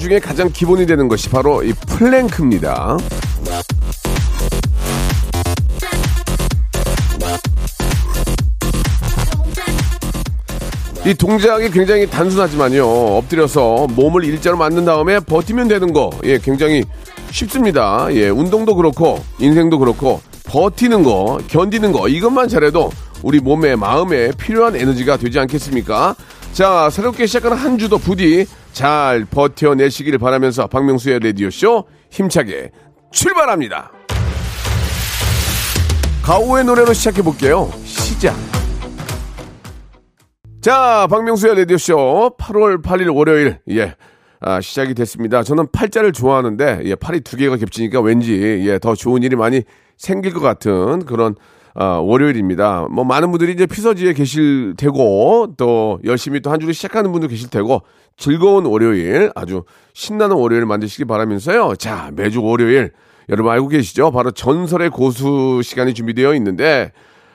중에 가장 기본이 되는 것이 바로 이 플랭크입니다. 이 동작이 굉장히 단순하지만요. 엎드려서 몸을 일자로 맞는 다음에 버티면 되는 거, 예, 굉장히 쉽습니다. 예, 운동도 그렇고, 인생도 그렇고, 버티는 거, 견디는 거, 이것만 잘해도 우리 몸에, 마음에 필요한 에너지가 되지 않겠습니까? 자, 새롭게 시작하는 한 주도 부디 잘 버텨내시길 바라면서 박명수의 라디오쇼 힘차게 출발합니다. 가오의 노래로 시작해볼게요. 시작. 자, 박명수의 라디오쇼 8월 8일 월요일, 예, 아, 시작이 됐습니다. 저는 팔자를 좋아하는데, 예, 팔이 두 개가 겹치니까 왠지, 예, 더 좋은 일이 많이 생길 것 같은 그런, 아, 월요일입니다. 뭐, 많은 분들이 이제 피서지에 계실 테고, 또 열심히 또 한 주를 시작하는 분도 계실 테고, 즐거운 월요일, 아주 신나는 월요일 만드시기 바라면서요. 자, 매주 월요일, 여러분 알고 계시죠? 바로 전설의 고수 시간이 준비되어 있는데,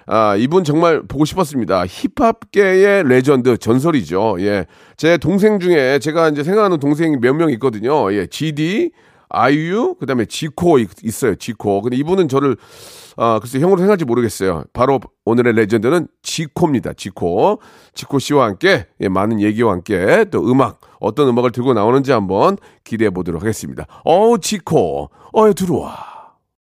아, 이분 정말 보고 싶었습니다. 힙합계의 레전드 전설이죠. 예. 제 동생 중에 제가 이제 생각하는 동생이 몇 명 있거든요. 예. GD, 아이유, 그 다음에 지코 있- 있어요. 지코. 근데 이분은 저를, 아, 글쎄 형으로 생각할지 모르겠어요. 바로 오늘의 레전드는 지코입니다. 지코. 지코 씨와 함께, 예, 많은 얘기와 함께 또 음악, 어떤 음악을 들고 나오는지 한번 기대해 보도록 하겠습니다. 어우, 지코. 어여 들어와.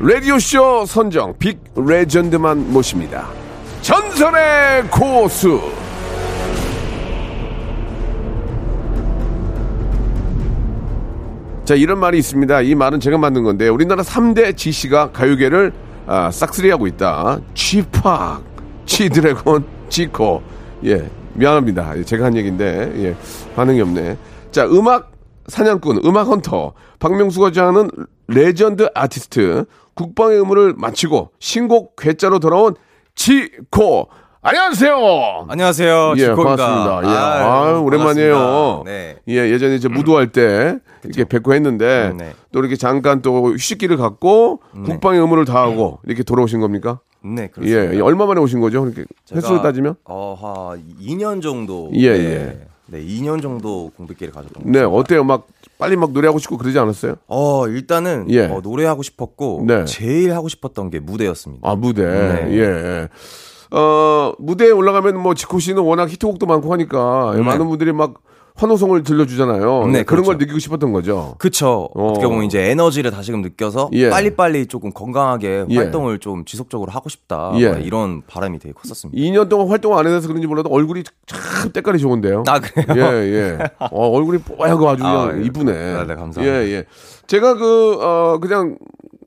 라디오쇼 선정 빅 레전드만 모십니다. 전설의 고수! 자, 이런 말이 있습니다. 이 말은 제가 만든 건데, 우리나라 3대 지씨가 가요계를 아, 싹쓸이하고 있다. 쥐팍, 치드래곤, 지코. 예, 미안합니다. 예, 제가 한 얘기인데, 예, 반응이 없네. 자, 음악 사냥꾼, 음악 헌터, 박명수가 좋아하는 레전드 아티스트, 국방의 의무를 마치고 신곡 괴짜로 돌아온 지코. 안녕하세요. 안녕하세요. 예, 지코입니다. 반갑습니다. 예, 아유, 아유, 오랜만이에요. 네. 예, 예전에 이제 무도할 때 이렇게 뵙고 했는데 음, 네. 또 이렇게 잠깐 또 휴식기를 갖고 국방의 의무를 다하고 이렇게 돌아오신 겁니까? 네, 그렇습니다. 예, 예, 얼마 만에 오신 거죠? 이렇게 횟수로 따지면? 어, 한 2년 정도. 예, 네, 예. 네, 2년 정도 공백기를 가졌던 것 네, 같습니다. 어때요? 막 빨리 막 노래하고 싶고 그러지 않았어요? 어, 일단은 예. 어, 노래하고 싶었고 네. 제일 하고 싶었던 게 무대였습니다. 아, 무대. 네. 예. 어, 무대에 올라가면 뭐 지코 씨는 워낙 히트곡도 많고 하니까 네. 많은 분들이 막 환호성을 들려주잖아요. 네, 그런 걸 그렇죠. 느끼고 싶었던 거죠. 그쵸. 어. 어. 떻게 보면 이제 에너지를 다시금 느껴서 예. 빨리빨리 조금 건강하게 예. 활동을 좀 지속적으로 하고 싶다. 예. 뭐 이런 바람이 되게 컸었습니다. 2년 동안 활동을 안 해서 그런지 몰라도 얼굴이 참 때깔이 좋은데요. 아, 그래요? 예, 예. 어, 얼굴이 뽀얗고 아주 그냥 아, 예. 이쁘네. 네, 네, 감사합니다. 예, 예. 제가 그, 어, 그냥,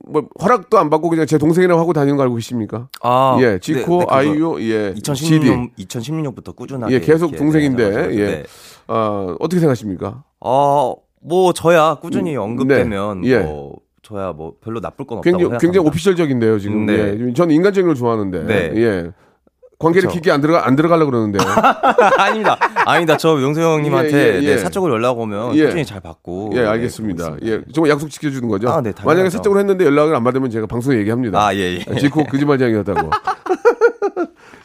뭐, 허락도 안 받고 그냥 제 동생이라고 하고 다니는 거 알고 계십니까? 아, 예, 지코, 그거 아이유, 예. GD. 2016년, 2016년부터 꾸준하게. 예, 계속 동생인데, 해가지고, 예. 네. 어, 어떻게 생각하십니까? 어, 뭐 저야 꾸준히 언급되면 네. 예. 뭐 저야 뭐 별로 나쁠 건 없다고 굉장히, 생각합니다. 굉장히 오피셜적인데요, 지금. 네. 예. 저는 인간적인 걸 좋아하는데. 네. 예. 관계를 그쵸. 깊게 안 들어가, 안 들어가려고 그러는데요. 아닙니다. 아닙니다. 저 명수 형님한테 예, 예, 예. 네, 사적으로 연락 오면 예. 꾸준히 잘 받고. 예, 네, 알겠습니다. 있습니다. 예. 좀 약속 지켜주는 거죠? 아, 네. 만약에 사적으로 했는데 연락을 안 받으면 제가 방송에 얘기합니다. 아, 예, 예. 지코 거짓말쟁이였다고.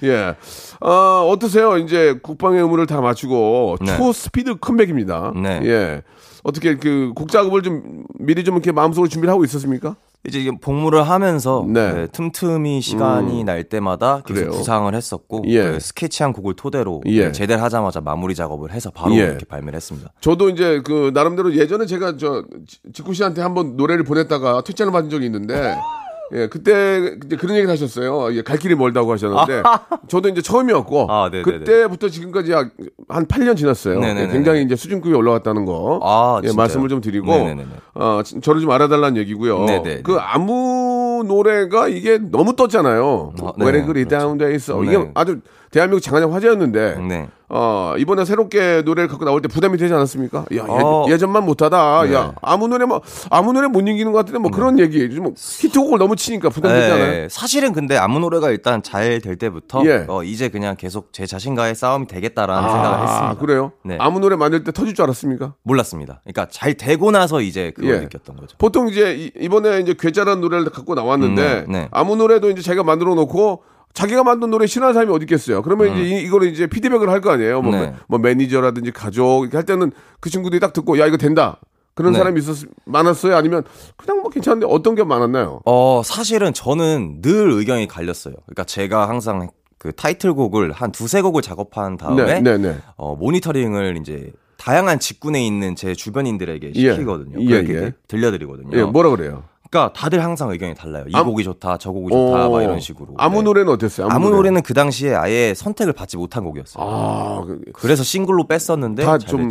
예. 어, 어떠세요? 이제 국방의 의무를 다 마치고 네. 초스피드 컴백입니다. 네. 예. 어떻게 그 곡 작업을 좀 미리 좀 이렇게 마음속으로 준비를 하고 있었습니까? 이제 복무를 하면서 네. 네, 틈틈이 시간이 날 때마다 계속 그래요. 구상을 했었고 예. 그 스케치한 곡을 토대로 예. 네, 제대를 하자마자 마무리 작업을 해서 바로 예. 이렇게 발매를 했습니다. 저도 이제 그 나름대로 예전에 제가 저 지- 지쿠 씨한테 한번 노래를 보냈다가 퇴짜를 받은 적이 있는데 예 그때 이제 그런 얘기를 하셨어요. 예, 갈 길이 멀다고 하셨는데 저도 이제 처음이었고 아, 네네네. 그때부터 지금까지 약 한 8년 지났어요. 예, 굉장히 이제 수준급이 올라갔다는 거 아, 예? 말씀을 좀 드리고 네네네네. 어 지- 저를 좀 알아달라는 얘기고요. 네네네. 그 아무 노래가 이게 너무 떴잖아요. 어, 왜 네, 그리 그렇죠. 다운돼 있어. 이게 네. 아주 대한민국 장안의 화제였는데 네. 어, 이번에 새롭게 노래를 갖고 나올 때 부담이 되지 않았습니까? 야, 어. 예, 전만 못하다. 네. 야, 아무 노래 뭐, 아무 노래 못 이기는 것 같은데 뭐 그런 얘기. 좀 히트곡을 너무 치니까 부담되지 않아요? 네, 사실은 근데 아무 노래가 일단 잘 될 때부터 예. 어, 이제 그냥 계속 제 자신과의 싸움이 되겠다라는 생각을 했습니다. 그래요? 네. 아무 노래 만들 때 터질 줄 알았습니까? 몰랐습니다. 그러니까 잘 되고 나서 이제 그걸 예. 느꼈던 거죠. 보통 이제 이- 이번에 이제 괴짜라는 노래를 갖고 나왔는데 음, 네, 네. 아무 노래도 이제 자기가 만들어 놓고 자기가 만든 노래 싫어하는 사람이 어디 있겠어요? 그러면 이제 이, 이거를 이제 피드백을 할 거 아니에요? 뭐, 음. 네. 뭐 매니저라든지 가족 이렇게 할 때는 그 친구들이 딱 듣고 야 이거 된다. 그런 네. 사람이 있었 많았어요? 아니면 그냥 뭐 괜찮은데 어떤 게 많았나요? 어, 사실은 저는 늘 의견이 갈렸어요. 그러니까 제가 항상 그 타이틀곡을 한 두세 곡을 작업한 다음에 네, 네, 네. 어, 모니터링을 이제 다양한 직군에 있는 제 주변인들에게 예. 시키거든요. 예, 그렇게 예. 들려드리거든요. 예, 뭐라 그래요? 그러니까 다들 항상 의견이 달라요. 이 암- 곡이 좋다, 저 곡이 좋다, 어, 막 이런 식으로. 아무 네. 노래는 어땠어요? 아무 노래? 노래 는 그 당시에 아예 선택을 받지 못한 곡이었어요. 아, 그- 그래서 싱글로 뺐었는데 다잘 좀.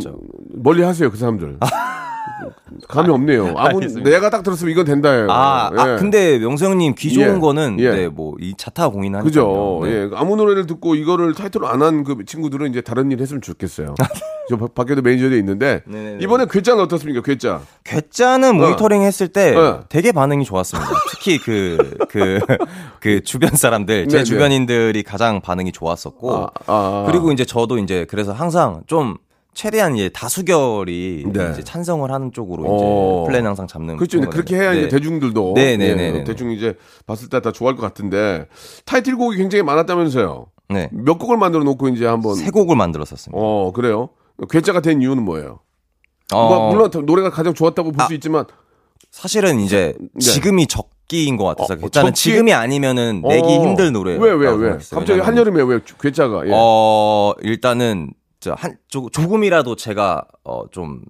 멀리 하세요, 그 사람들. 감이 없네요. 아무 알겠습니다. 내가 딱 들었으면 이건 된다예요. 아, 아, 예. 근데 명수 형님 귀 좋은 예. 거는 예. 네, 뭐이 자타 공인하니까 그죠. 예. 아무 노래를 듣고 이거를 타이틀로 안 한 그 친구들은 이제 다른 일 했으면 좋겠어요. 저 바- 밖에도 매니저들이 있는데 네네네. 이번에 괴짜는 어떻습니까? 괴짜. 괴짜는 모니터링 했을 때 어. 되게 반응이 좋았습니다. 특히 그, 그, 그 주변 사람들, 제 네네. 주변인들이 가장 반응이 좋았었고, 아, 아. 그리고 이제 저도 이제 그래서 항상 좀 최대한 이제 다수결이 네. 이제 찬성을 하는 쪽으로 어. 이제 플랜 항상 잡는. 그렇죠. 이제. 그렇게 해야 이제 네. 대중들도 네, 네, 예, 네, 네, 네. 대충 이제 봤을 때 다 좋아할 것 같은데 타이틀곡이 굉장히 많았다면서요. 네. 몇 곡을 만들어 놓고 이제 한번 세 곡을 만들었었습니다. 어, 그래요. 괴짜가 된 이유는 뭐예요? 어, 뭐, 물론 노래가 가장 좋았다고 볼수 아. 있지만 사실은 이제 네. 지금이 적기인 것 같아서 어, 괴짜는 적기? 지금이 아니면은 내기 어. 힘들 노래. 왜, 왜, 왜? 갑자기 한여름에 왜 괴짜가? 예. 어 일단은 저 한 조금이라도 제가 어좀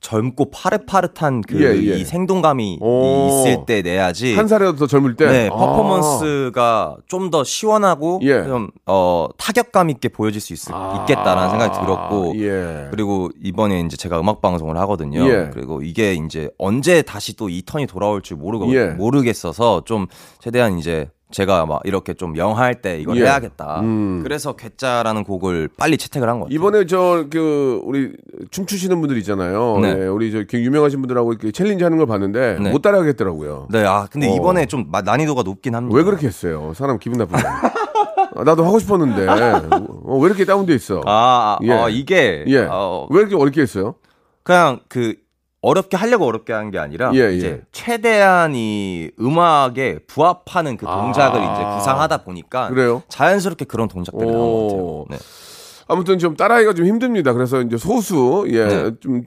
젊고 파릇파릇한 그 예, 이 예. 생동감이 오. 있을 때 내야지. 한 살이라도 더 젊을 때? 네, 아. 퍼포먼스가 좀 더 시원하고 예. 좀 어, 타격감 있게 보여질 수 있, 아. 겠다라는 생각이 들었고 예. 그리고 이번에 이제 제가 음악 방송을 하거든요. 예. 그리고 이게 이제 언제 다시 또 이 턴이 돌아올 줄 모르고 예. 모르겠어서 좀 최대한 이제 제가 막 이렇게 좀 영할 때 이걸 예. 해야겠다. 음. 그래서 괴짜라는 곡을 빨리 채택을 한것 같아요. 이번에 저 그 우리 춤추시는 분들 있잖아요. 네. 예, 우리 저 유명하신 분들하고 이렇게 챌린지 하는 걸 봤는데 네. 못 따라하겠더라고요. 네, 아 근데 어. 이번에 좀 마- 난이도가 높긴 합니다. 왜 그렇게 했어요? 사람 기분 나쁘게. 아, 나도 하고 싶었는데 어, 왜 이렇게 다운돼 있어? 아, 아, 예. 어, 이게 예. 어, 왜 이렇게 어렵게 했어요? 그냥 그 어렵게 하려고 어렵게 한 게 아니라 예, 예. 이제 최대한 이 음악에 부합하는 그 동작을 아. 이제 구상하다 보니까 그래요? 자연스럽게 그런 동작들이 나온 것 오. 같아요. 네. 아무튼 좀 따라하기가 좀 힘듭니다. 그래서 이제 소수 예 네. 좀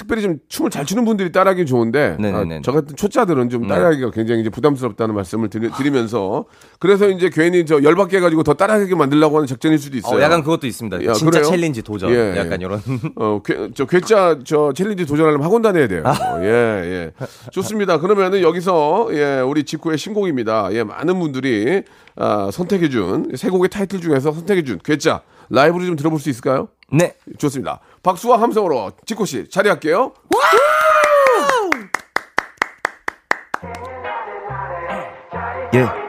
특별히 좀 춤을 잘 추는 분들이 따라하기 좋은데. 아, 저 같은 초짜들은 좀 네. 따라하기가 굉장히 이제 부담스럽다는 말씀을 드리, 드리 면서 그래서 이제 괜히 저 열받게 해가지고 더 따라하게 만들려고 하는 작전일 수도 있어요. 어, 약간 그것도 있습니다. 야, 진짜 그래요? 챌린지 도전. 예, 약간 예. 이런. 어, 괴, 저 괴짜 저 챌린지 도전하려면 학원 다녀야 돼요. 아. 어, 예, 예. 좋습니다. 그러면은 여기서 예, 우리 지코의 신곡입니다. 예, 많은 분들이 아, 선택해준 세 곡의 타이틀 중에서 선택해준 괴짜 라이브로 좀 들어볼 수 있을까요? 네. 좋습니다. 박수와 함성으로 직구 씨 자리할게요. 예.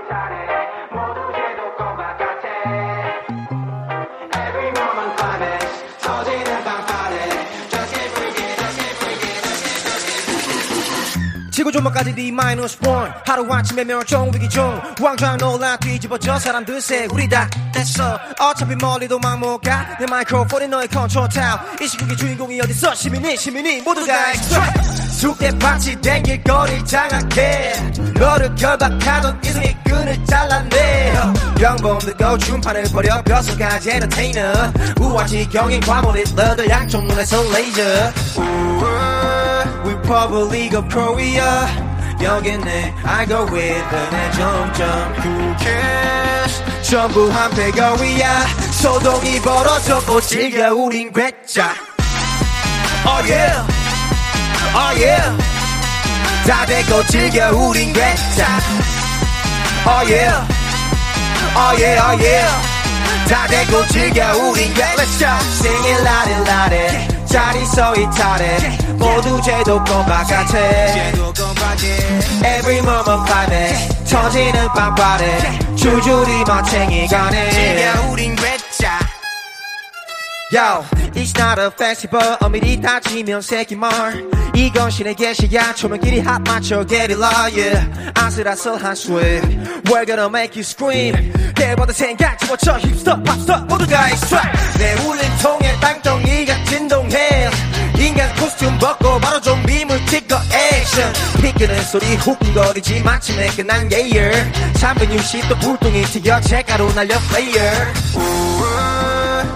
지구 조목까지 D 마이너스 원 하루아침에 멸종 위기 중. 왕좌 놀라 뒤집어져 사람들 새 우리 다 됐어. 어차피 멀리도 막못가 내 마이크로폰이 너의 컨트롤 타워 이 시국의 주인공이 어딨어 시민이 시민이 모두 다 엑스트라 숙대밭이 댕길 거리 장악해. 너를 결박하던 이성의 끈을 잘랐네. 영범들고 춤판을 벌여 뼛속까지 엔터테이너 우아지 경인 과몰입 너들 양쪽 눈에서 레이저 Republic of Korea 여긴 내 알고 있던 내 점점 Who cares 전부 한패 거위야 소동이 벌어졌고 즐겨 우린 괴짜 Oh yeah Oh yeah 다 되고 즐겨 우린 괴짜 Oh yeah Oh yeah Oh yeah 다 되고 즐겨 우린 괴짜 Let's go Sing it loud and loud it 자리 서 이탈해. 모두 제도권 바깥에 Every moment climax 터지는 빵빠레. 줄줄이 마탱이 가네. 즐겨 우린 Yo, it's not a festival. 엄밀히 따지면 새끼말. 이건 신의 계시야. 조명끼리 합 맞춰 get it live. Yeah. 아슬아슬한 스웩. We're gonna make you scream. 해보다 생각 집어쳐 힙스터 팝스터 모두가 extract. 내 울림통에 땅덩이가 진동해. 인간 코스튬 벗고 바로 좀비물 찍어 액션 피크는 소리 후끈거리지 마침내 끝난 예열 360도 불똥이 튀겨 책가로 날려 플레이어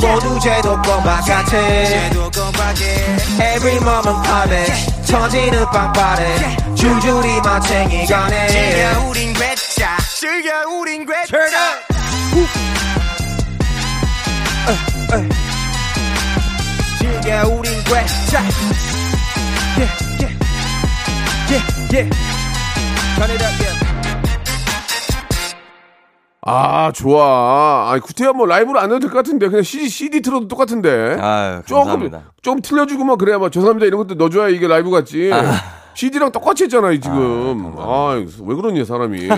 모두 제도권 바깥에 Every moment climax 터지는 빵빠레 줄줄이 마탱이 가네 즐겨 우린 괴짜 즐겨 우린 괴짜 Turn up 즐겨 우린 괴짜 Yeah yeah Yeah yeah Turn it up yeah 아, 좋아. 아, 구태야 뭐 라이브로 안 해도 될 것 같은데. 그냥 CD, CD 틀어도 똑같은데. 아유, 조금. 좀 틀려주고만 그래야 막 죄송합니다 이런 것도 넣어줘야 이게 라이브 같지. 아. CD랑 똑같이 했잖아요, 지금. 아, 왜 그러니, 사람이.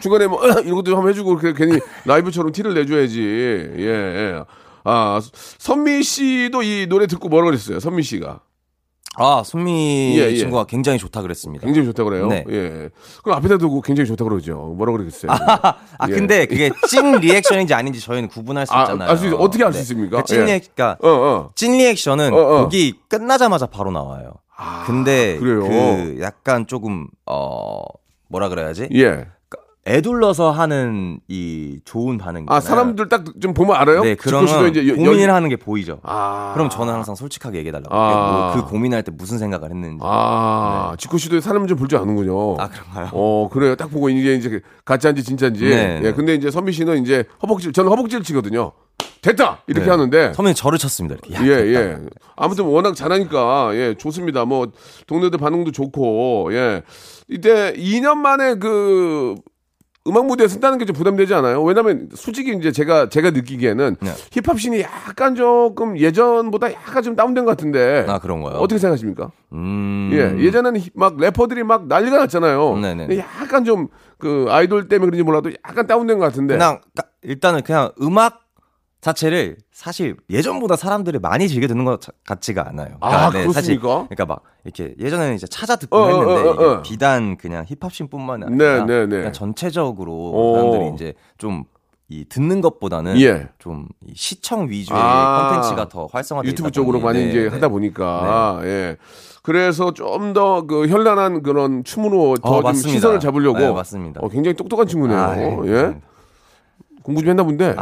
중간에 뭐, 이런 것도 한번 해주고, 그렇게 괜히 라이브처럼 티를 내줘야지. 예, 예. 아, 선미 씨도 이 노래 듣고 뭐라 그랬어요, 선미 씨가. 아, 손미 예, 예. 친구가 굉장히 좋다 그랬습니다. 굉장히 좋다 그래요. 네. 예. 그럼 앞에다 두고 굉장히 좋다 그러죠. 뭐라 그러겠어요. 아, 예. 근데 그게 찐 리액션인지 아닌지 저희는 구분할 수 아, 있잖아요. 알수 있- 어떻게 알수 있습니까? 그찐 예. 리액, 그러니까 어, 어. 찐 리액션은 어, 어. 곡이 끝나자마자 바로 나와요. 근데 그래요? 그 약간 조금 어 뭐라 그래야지? 예. 애둘러서 하는 이 좋은 반응. 아, 사람들 딱 좀 보면 알아요? 네, 그러면 이제 여- 고민을 여- 하는 게 보이죠. 아. 그럼 저는 항상 솔직하게 얘기해달라고. 아. 뭐 그 고민할 때 무슨 생각을 했는지. 아, 지코 씨도 사람 좀 볼 줄 아는군요. 네. 아, 그런가요? 어, 그래요. 딱 보고 이게 이제 가짜인지 진짜인지. 네, 예, 네. 근데 이제 선미 씨는 이제 허벅지, 저는 허벅지를 치거든요. 됐다! 이렇게 네. 하는데. 선배님 저를 쳤습니다. 이렇게. 야, 예. 예. 아무튼 워낙 잘하니까, 예, 좋습니다. 뭐, 동네들 반응도 좋고, 예. 이때 2년 만에 그, 음악 무대에 쓴다는 게 좀 부담되지 않아요? 왜냐면, 솔직히 이제 제가, 제가 느끼기에는 네. 힙합씬이 약간 조금 예전보다 약간 좀 다운된 것 같은데. 아, 그런가요? 어떻게 생각하십니까? 음. 예, 예전에는 히- 막 래퍼들이 막 난리가 났잖아요. 네네. 약간 좀 그 아이돌 때문에 그런지 몰라도 약간 다운된 것 같은데. 그냥 까- 일단은 그냥 음악 자체를 사실 예전보다 사람들이 많이 즐겨 듣는 것 자- 같지가 않아요. 아, 사실 그렇습니까? 그러니까 막 이렇게 예전에는 이제 찾아 듣고 어, 어, 했는데 어, 어. 비단 그냥 힙합씬뿐만 네, 아니라 네, 네. 그냥 전체적으로 오. 사람들이 이제 좀 이 듣는 것보다는 예. 좀이 시청 위주의 아. 콘텐츠가 더 활성화돼 유튜브 쪽으로 많이 네, 이제 네. 하다 보니까 예. 그래서 좀 더 그 현란한 그런 춤으로 더 어, 좀 맞습니다. 시선을 잡으려고 네, 맞습니다. 어, 굉장히 똑똑한 친구네요. 아, 예. 예. 공부 좀 했나 본데.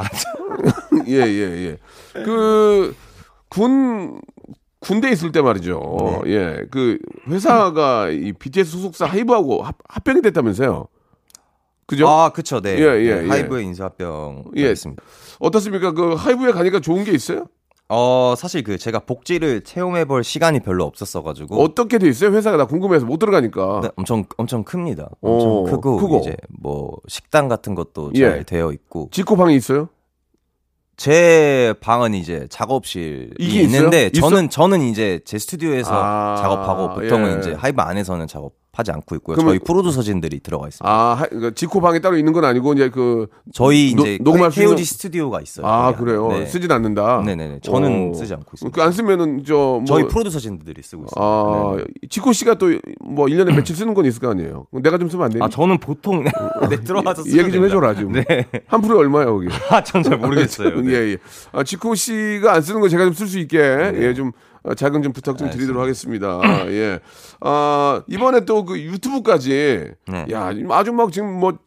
예, 예, 예. 그, 군, 군대 있을 때 말이죠. 네. 예. 그, 회사가 이 BTS 소속사 하이브하고 합, 합병이 됐다면서요. 그죠? 아, 그쵸, 네. 예, 예, 네, 예. 하이브의 인수합병 예. 있습니다. 어떻습니까? 그 하이브에 가니까 좋은 게 있어요? 어, 사실 그 제가 복지를 체험해 볼 시간이 별로 없었어 가지고. 어떻게 돼 있어요? 회사가 나 궁금해서 못 들어가니까. 네, 엄청 엄청 큽니다. 오, 엄청 크고, 크고. 이제 뭐 식당 같은 것도 예. 잘 되어 있고 지코 방이 있어요? 제 방은 이제 작업실이 있는데 있어요? 저는 저는 이제 제 스튜디오에서 아, 작업하고 보통은 예. 이제 하이브 안에서는 작업 하지 않고 있고요. 저희 프로듀서진들이 들어가 있습니다. 아, 하- 그러니까 지코 방이 따로 있는 건 아니고 이제 그 저희 노- 이제 녹음할 수 있는- 스튜디오가 있어요. 아, 그래요. 네. 쓰진 않는다. 네 네 네. 저는 쓰지 않고 있습니다. 그 안 쓰면은 저 뭐, 저희 프로듀서진들이 쓰고 있습니다. 아, 네. 지코 씨가 또 뭐 1년에 며칠 쓰는 건 있을 거 아니에요. 내가 좀 쓰면 안 되니? 아 저는 보통 네, 들어와서 얘기 좀. 해줘라 지금. 네. 한 프로에 얼마예요 거기? 아, 전 잘 모르겠어요. 네. 예, 예. 아, 지코 씨가 안 쓰는 거 제가 좀 쓸 수 있게 예, 좀 어, 작은 좀 부탁 좀 드리도록 하겠습니다. 예. 아, 이번에 또 그 유튜브까지 네. 야, 아주 막 지금 뭐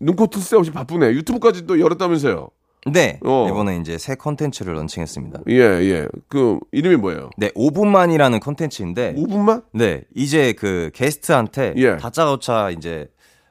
눈코 뜰새 없이 바쁘네. 유튜브까지 또 열었다면서요. 네. 어. 이번에 이제 새 컨텐츠를 런칭했습니다. 예, 예. 그 이름이 뭐예요? 네, 5분만이라는 컨텐츠인데 5분만? 네, 이제 그 게스트한테 예. 다짜고짜 이제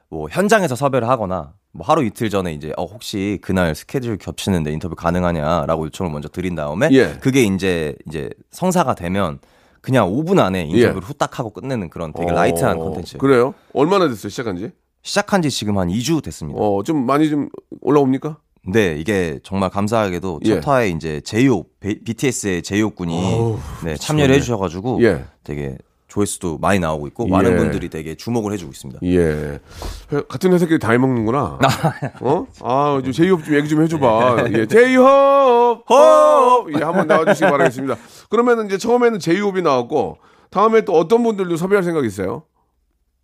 뭐 현장에서 섭외를 하거나 뭐 하루 이틀 전에 이제 어 혹시 그날 스케줄 겹치는데 인터뷰 가능하냐라고 요청을 먼저 드린 다음에 예. 그게 이제 이제 성사가 되면 그냥 5분 안에 인터뷰를 후딱 하고 끝내는 그런 되게 light한 어, 컨텐츠. 그래요? 얼마나 됐어요, 시작한 지? 시작한 지 지금 한 2주 됐습니다. 어, 좀 많이 좀 올라옵니까? 네, 이게 정말 감사하게도 예. 첫 화에 이제 제이홉 BTS의 제이홉 군이 네, 참여를 해 주셔 가지고 예. 되게 조회수도 많이 나오고 있고 예. 많은 분들이 되게 주목을 해주고 있습니다. 예. 회- 같은 회사끼리 다 해먹는구나. 어? 아, 좀 제이홉 좀 얘기 좀 해줘봐. 예, 제이홉! 홉! 예, 한번 나와주시기 바라겠습니다. 그러면은 이제 처음에는 제이홉이 나왔고, 다음에 또 어떤 분들도 섭외할 생각 있어요?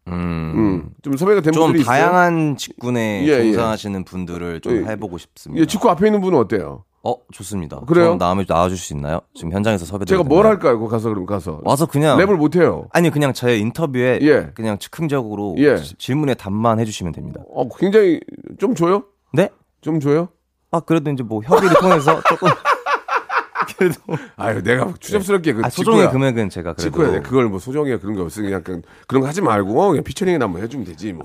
음, 음, 좀 섭외가 된 좀 분들이 있어요? 다양한 직군에 예, 예. 종사하시는 분들을 좀 예. 해보고 싶습니다. 예, 직구 앞에 있는 분은 어때요? 어, 좋습니다. 그래요? 나와, 나와줄 수 있나요? 지금 현장에서 섭외 제가 뭘 할까요? 거기 가서 그럼 가서. 와서 그냥 랩을 못 해요. 아니 그냥 제 인터뷰에 예. 그냥 즉흥적으로 예. 지- 질문에 답만 해주시면 됩니다. 어, 굉장히 좀 줘요? 네? 좀 줘요? 아 그래도 이제 뭐 협의를 통해서 조금 그래도 아유, 내가 추잡스럽게 그 아, 소정의. 금액은 제가 그래도 직구야, 내가 그걸 뭐 소정이야 그런 거 없으니 그냥 그- 그런 거 하지 말고 그냥 피처링이나 한번 해주면 되지. 뭐,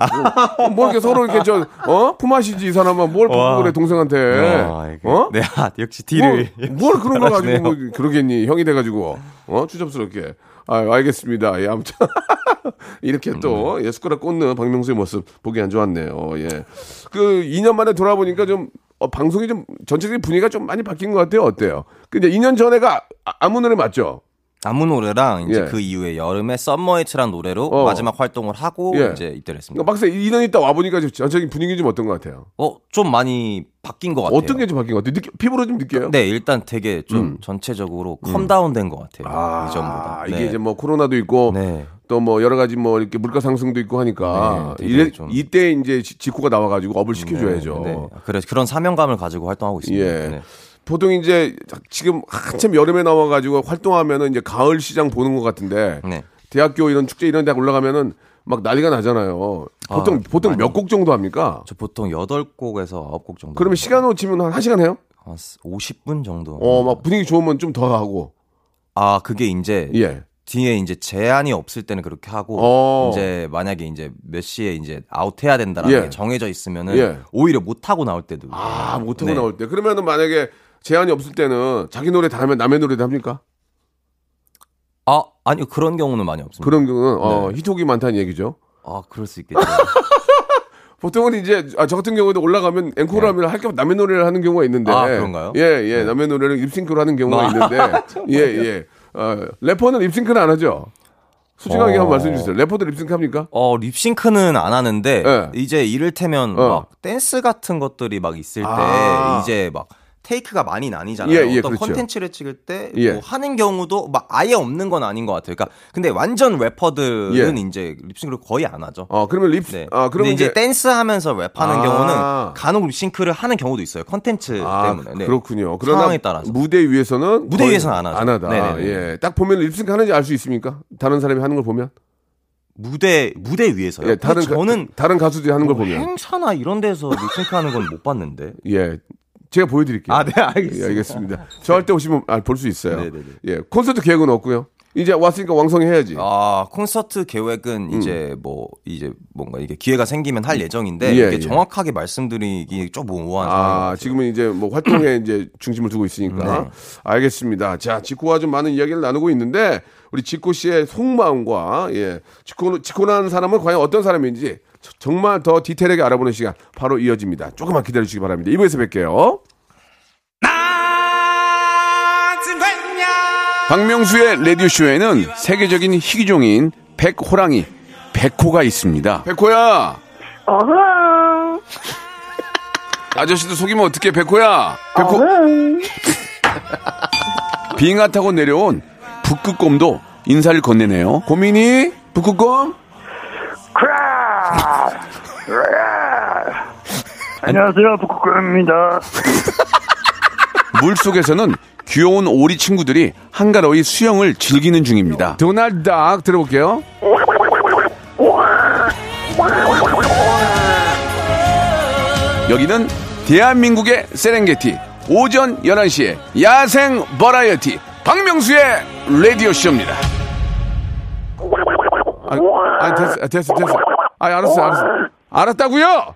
뭐, 뭐 이렇게 서로 이렇게 저 어? 품앗이지 이 사람아 뭘 와. 부고 그래 동생한테. 어? 네, 아, 역시 뭘, 딜을 뭘 그런 거 가지고. 뭐 그러겠니 형이 돼가지고 어 추잡스럽게 아 알겠습니다 예 아무튼 이렇게 또 예, 숟가락 꽂는 박명수의 모습 보기 안 좋았네요 예그 2년 만에 돌아보니까 좀 어, 방송이 좀 전체적인 분위기가 좀 많이 바뀐 것 같아요 어때요 근데 2년 전에가 아- 아무 노래 맞죠 안무 노래랑 이제 예. 그 이후에 여름에 썸머이트란 노래로 어. 마지막 활동을 하고 예. 이제 입대를 했습니다. 그러니까 막상 2년 있다 와보니까 좀 전체적인 분위기 좀 어떤 것 같아요 어, 좀 많이 바뀐 것 같아요. 어떤 게 좀 바뀐 것 같아요 느끼, 피부로 좀 느껴요 네, 일단 되게 좀 음. 전체적으로 calm down 된 것 같아요. 아, 이전보다. 이게 네. 이제 뭐 코로나도 있고 네. 또 뭐 여러 가지 뭐 이렇게 물가 상승도 있고 하니까 네, 이래, 좀- 이때 이제 지- 지코가 나와가지고 up을 시켜줘야죠. 네, 네. 그래서 그런 사명감을 가지고 활동하고 있습니다. 예. 네. 보통 이제 지금 한참 여름에 나와가지고 활동하면은 이제 가을 시장 보는 것 같은데 네. 대학교 이런 축제 이런 데 올라가면은 막 난리가 나잖아요. 보통 아, 보통. 몇 곡 정도 합니까? 저 보통 8곡에서 9곡 정도. 그러면 시간으로 치면 한 1시간 해요? 한 50분 정도. 어, 막 분위기 좋으면 좀 더 하고. 아, 그게 이제 예. 뒤에 이제 제한이 없을 때는 그렇게 하고 어. 이제 만약에 이제 몇 시에 이제 아웃해야 된다라는 예. 게 정해져 있으면은 예. 오히려 못 하고 나올 때도 아, 못 하고 네. 나올 때. 그러면은 만약에 제한이 없을 때는 자기 노래 다 하면 남의 노래도 합니까? 아 아니요 그런 경우는 많이 없습니다. 그런 경우는 어, 네. 히트곡이 많다는 얘기죠. 아 그럴 수 있겠죠. 보통은 이제 아, 저 같은 경우도 올라가면 앵콜을 하면 할게 남의 노래를 하는 경우가 있는데 네. 아, 그런가요? 네. 예, 예. 남의 노래를 립싱크로 하는 경우가 아, 있는데 예, 예. 어, 래퍼는 립싱크는 안 하죠. 솔직하게 어. 한번 말씀해 주세요. 래퍼도 립싱크 합니까? 어 립싱크는 안 하는데 예. 이제 이를테면 어. 막 댄스 같은 것들이 막 있을 때 아. 이제 막 테이크가 많이 나뉘잖아요. 예, 예, 어떤 그렇죠. 컨텐츠를 찍을 때 예. 뭐 하는 경우도 막 아예 없는 건 아닌 것 같아요. 그러니까 근데 완전 래퍼들은 예. 이제 립싱크를 거의 안 하죠. 어, 그러면 립 네. 아, 그러면 이제 이제 댄스 하면서 랩하는 아. 경우는 간혹 립싱크를 하는 경우도 있어요. 컨텐츠 아, 때문에. 네. 그렇군요. 그러나 상황에 따라서. 무대 위에서는 무대 위에서는 안 하죠. 하다 네네네. 예. 딱 보면 립싱크 하는지 알 수 있습니까? 다른 사람이 하는 걸 보면? 무대 무대 위에서요. 예, 다른 저는 가, 다른 가수들이 하는 걸뭐 보면. 행사나 이런 데서 립싱크 하는 건 못 봤는데. 예. 제가 보여드릴게요. 아, 네, 알겠습니다. 예, 알겠습니다. 저할 때 오시면 아, 볼 수 있어요. 네네네. 예, 콘서트 계획은 없고요. 이제 왔으니까 왕성해야지. 아 콘서트 계획은 이제 뭐 이제 뭔가 이게 기회가 생기면 할 예정인데 음. 예, 이게 예. 정확하게 말씀드리기 좀 모호한 아, 지금은 이제 뭐 활동에 이제 중심을 두고 있으니까. 네. 알겠습니다. 자, 지코와 좀 많은 이야기를 나누고 있는데, 우리 지코 씨의 속마음과, 예, 지코, 지코라는 사람은 과연 어떤 사람인지 저- 정말 더 디테일하게 알아보는 시간 바로 이어집니다. 조금만 기다려주시기 바랍니다. 2부에서 뵐게요. 박명수의 라디오쇼에는 세계적인 희귀종인 백호랑이, 백호가 있습니다. 백호야! 어흥. 아저씨도 속이면 어떡해, 백호야! 백호! 빙하 타고 내려온 북극곰도 인사를 건네네요. 고민이? 북극곰? 크라. 안녕하세요, 북극곰입니다. 물 속에서는 귀여운 오리 친구들이 한가로이 수영을 즐기는 중입니다. 도날드 닭 들어볼게요. 여기는 대한민국의 세렝게티 오전 11시에 야생 버라이어티 박명수의 라디오쇼입니다. 아, 아 됐어, 아, 됐어, 됐어. 아, 알았어, 알았어. 알았다고요?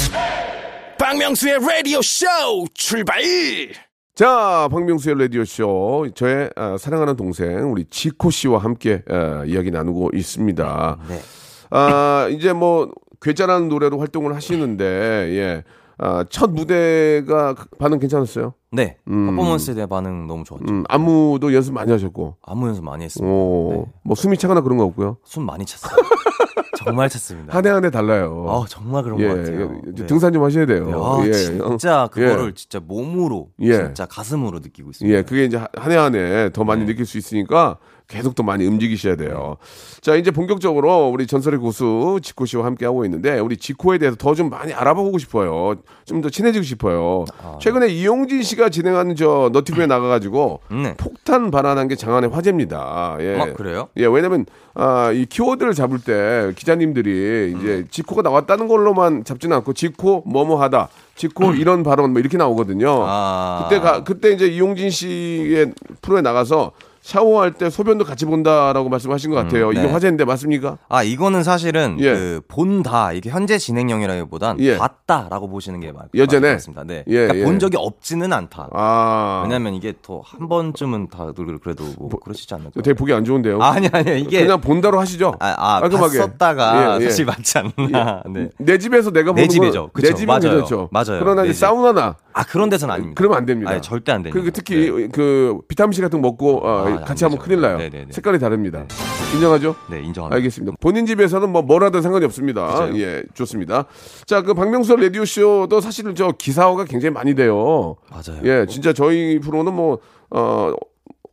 박명수의 라디오 쇼 출발 자, 박명수의 라디오 쇼 저의 아, 사랑하는 동생 우리 지코 씨와 함께 아, 이야기 나누고 있습니다. 아, 이제 뭐 괴짜라는 노래로 활동을 하시는데 예. 아, 첫 무대가 반응 괜찮았어요? 네. 퍼포먼스에 대한 반응 너무 좋았죠. 음, 안무도 연습 많이 하셨고. 안무 연습 많이 했습니다. 오, 네. 뭐 숨이 차거나 그런 거 없고요. 숨 많이 찼어요. 정말 찼습니다. 한 해 한 해 달라요. 아, 정말 그런 예, 것 같아요. 예, 네. 등산 좀 하셔야 돼요. 네, 아, 예, 진짜 그거를 예. 진짜 몸으로, 예. 진짜 가슴으로 느끼고 있습니다. 예, 그게 이제 한 해 한 해 더 많이 네. 느낄 수 있으니까 계속 더 많이 움직이셔야 돼요. 자, 이제 본격적으로 우리 전설의 고수 지코 씨와 함께 하고 있는데 우리 지코에 대해서 더 좀 많이 알아보고 싶어요. 좀 더 친해지고 싶어요. 최근에 이용진 씨가 진행하는 저 너튜브에 나가가지고 네. 폭탄 발언한 게 장안의 화제입니다. 예. 아, 그래요? 예, 왜냐면 아, 이 키워드를 잡을 때 기자님들이 이제 음. 지코가 나왔다는 걸로만 잡지는 않고 지코 뭐뭐하다, 지코 이런 발언 뭐 이렇게 나오거든요. 음. 아. 그때 가, 그때 이제 이용진 씨의 프로에 나가서 샤워할 때 소변도 같이 본다라고 말씀하신 것 같아요. 음, 이게 네. 화제인데 맞습니까? 아, 이거는 사실은 예. 그 본다 이게 현재 진행형이라기보단 예. 봤다라고 보시는 게 맞, 것 같습니다. 네. 예, 그러니까 예. 본 적이 없지는 않다. 아, 왜냐면 이게 또한 번쯤은 다들 그래도 뭐 그러시지 않을까? 되게 보기 안 좋은데요. 아니 아니 이게 그냥 본다로 하시죠. 아, 아 깔끔하게. 봤었다가 예, 예. 사실 맞지 않나. 네. 내 집에서 내가 보는 내 집이죠. 건. 내 집은 맞아요. 괜찮죠. 맞아요. 그러나 내 이제 집. 사우나나 아 그런 데서는 아닙니다. 그러면 안 됩니다. 아니, 절대 안 됩니다. 그 특히 네. 그 비타민 C 같은 거 먹고 어, 아, 같이 안 하면 되죠. 큰일 나요. 네네네. 색깔이 다릅니다. 인정하죠? 네, 인정합니다. 알겠습니다. 본인 집에서는 뭐 뭐라든 상관이 없습니다. 그죠. 예, 좋습니다. 자, 그 박명수 라디오 쇼도 사실은 저 기사화가 굉장히 많이 돼요. 맞아요. 예, 진짜 저희 프로는 뭐 어,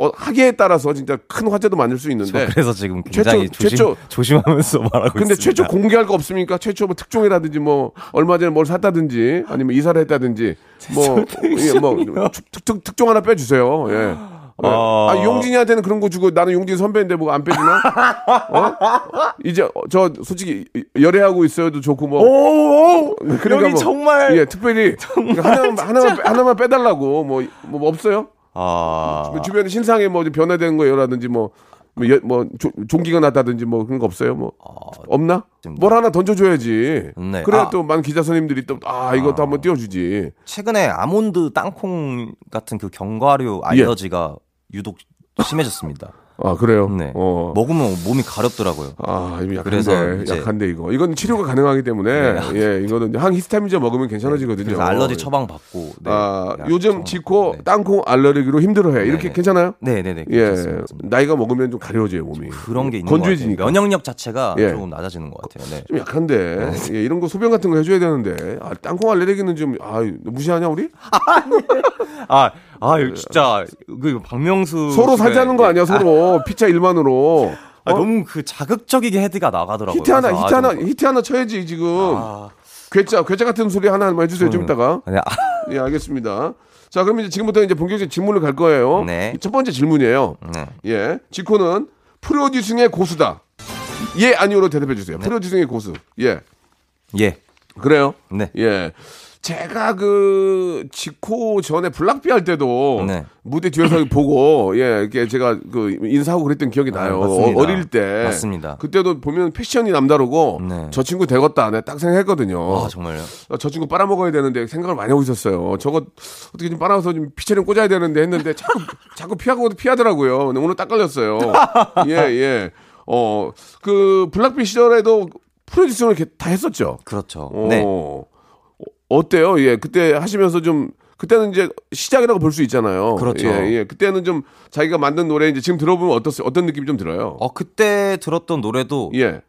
어 하기에 따라서 진짜 큰 화제도 만들 수 있는데. 저 그래서 지금 굉장히 최초- 조심, 최초- 조심하면서 말하고 근데 있습니다. 최초 공개할 거 없습니까? 최초 뭐 특종이라든지 뭐 얼마 전에 뭘 샀다든지 아니면 이사를 했다든지 뭐, 예, 뭐 특, 특, 특종 하나 빼주세요. 예. 예. 어. 아, 용진이한테는 그런 거 주고 나는 용진 선배인데 뭐 안 빼주나? 어? 이제 어, 저 솔직히 열애하고 있어요도 좋고 뭐. 오, 그러니까 여기 뭐, 정말 예, 특별히 하나만 하나만 빼- 하나만 빼달라고 뭐, 뭐 없어요? 아, 뭐 주변에 신상에 뭐 변화되는 거요라든지 뭐, 뭐, 여- 뭐 조- 종기가 났다든지 뭐 그런 거 없어요? 뭐 없나? 없습니다. 뭘 하나 던져줘야지. 네. 그래야 아. 또 많은 기자 선임들이 또 아 이것도 한번 띄워주지. 최근에 아몬드 땅콩 같은 그 견과류 예. 알러지가 유독 심해졌습니다. 아 그래요. 네. 어. 먹으면 몸이 가렵더라고요. 아 이거 약한데 그래서 이제- 약한데 이거 이건 치료가 가능하기 때문에 네. 예 이거는 항히스타민제 먹으면 괜찮아지거든요. 그래서 알러지 처방 받고. 네. 아약 요즘 지코 네. 땅콩 알레르기로 힘들어해. 이렇게 네네. 괜찮아요? 네네네. 예 괜찮습니다. 나이가 먹으면 좀 가려워져요 몸이. 그런 게 있는 건조해지니까. 면역력 자체가 예. 조금 낮아지는 것 같아요. 네. 좀 약한데 예, 이런 거 소변 같은 거 해줘야 되는데 아, 땅콩 알레르기는 좀아 무시하냐 우리? 아, 아, 이거 진짜 그 박명수 서로 살자는 거 아니야 서로? 피자 일만으로. 아, 어? 너무 그 자극적이게 헤드가 나가더라고요. 히트 하나 히트 아, 하나 좀- 히트 하나 쳐야지 지금. 아, 괴짜 괴짜 같은 소리 하나 한번 해주세요 좀 이따가. 아니, 아, 예 알겠습니다. 자 그럼 이제 지금부터 이제 본격적인 질문을 갈 거예요. 네. 첫 번째 질문이에요. 네. 예 지코는 프로듀싱의 고수다. 예 아니오로 대답해 주세요. 네. 프로듀싱의 고수. 예. 예. 그래요? 네. 예 제가 그 지코 전에 블락비 할 때도 네. 무대 뒤에서 보고 예 이렇게 제가 그 인사하고 그랬던 기억이 나요. 맞습니다. 어, 어릴 때 맞습니다. 그때도 보면 패션이 남다르고 네. 저 친구 되겠다 내가 딱 생각했거든요. 아 정말요? 어, 저 친구 빨아먹어야 되는데 생각을 많이 하고 있었어요. 저거 어떻게 좀 빨아서 좀 피처링 꽂아야 되는데 했는데 자꾸 자꾸 피하고 피하더라고요. 근데 오늘 딱 걸렸어요. 예 예. 어 그 블락비 시절에도 프로듀싱을 이렇게 다 했었죠. 그렇죠. 어, 네. 어때요? 예, 그때 하시면서 좀 그때는 이제 시작이라고 볼 수 있잖아요. 그렇죠. 예, 예. 그때는 좀 자기가 만든 노래 이제 지금 들어보면 어떻 어떤 느낌이 좀 들어요? 어 그때 들었던 노래도 예.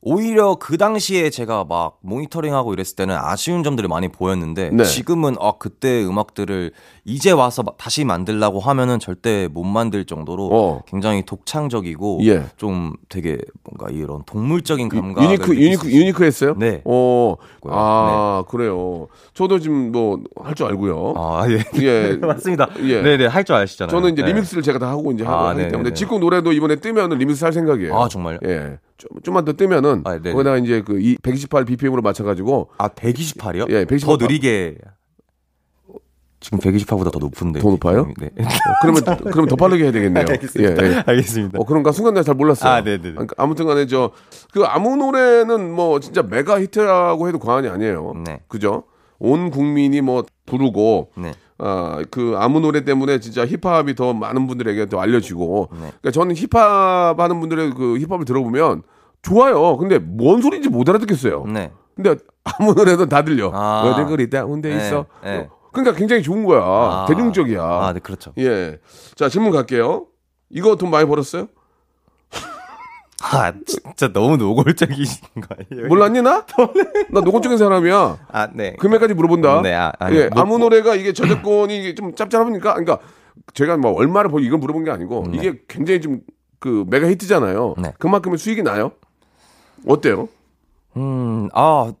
오히려 그 당시에 제가 막 모니터링하고 이랬을 때는 아쉬운 점들이 많이 보였는데 네. 지금은 어 그때 음악들을 이제 와서 마- 다시 만들라고 하면은 절대 못 만들 정도로 어. 굉장히 독창적이고 예. 좀 되게 뭔가 이런 동물적인 감각 유니크 유니크 유니크했어요? 네. 어. 아, 그래요. 저도 지금 뭐 할 줄 알고요. 아 예. 예. 맞습니다. 예. 네네 할 줄 아시잖아요. 저는 이제 네. remix를 제가 다 하고 이제 하고 아, 하기. 때문에 지코 노래도 이번에 뜨면 리믹스 할 생각이에요. 아, 정말요? 예. 좀, 좀만 더 뜨면은 아, 네네. 거기다가 이제 그 128 BPM으로 맞춰가지고 아 128이요? 예, 128. 더 느리게 지금 128보다 더 높은데 더 높아요? 네. 어, 그러면 그러면 더 빠르게 해야 되겠네요. 알겠습니다. 예, 예. 알겠습니다. 어, 그런가 순간 내가 잘 몰랐어요. 아, 네네네. 그러니까 아무튼 간에 저, 그 아무 노래는 뭐 진짜 메가 히트라고 해도 과언이 아니에요. 네. 그죠? 온 국민이 뭐 부르고, 네. 아, 그 아무 노래 때문에 진짜 힙합이 더 많은 분들에게 또 알려지고, 네. 그러니까 저는 힙합 하는 분들의 그 힙합을 들어보면 좋아요. 근데 뭔 소리인지 못 알아듣겠어요. 네. 근데 아무 노래도 다 들려. 아. 어디 그리 다운데 네, 있어. 네. 그러니까 굉장히 좋은 거야. 아. 대중적이야. 아, 네, 그렇죠. 예. 자, 질문 갈게요. 이거 돈 많이 벌었어요? 아, 진짜 너무 노골적이신 거 아니에요? 몰랐니, 나? 나 노골적인 사람이야. 아, 네. 금액까지 물어본다. 네, 아, 아니, 예, 뭐- 아무 노래가 이게 저작권이 좀 짭짤합니까? 그러니까 제가 뭐 얼마를 벌 이걸 물어본 게 아니고 이게 굉장히 좀 그 메가 히트잖아요. 네. 그만큼의 수익이 나요? 어때요? 음, 아,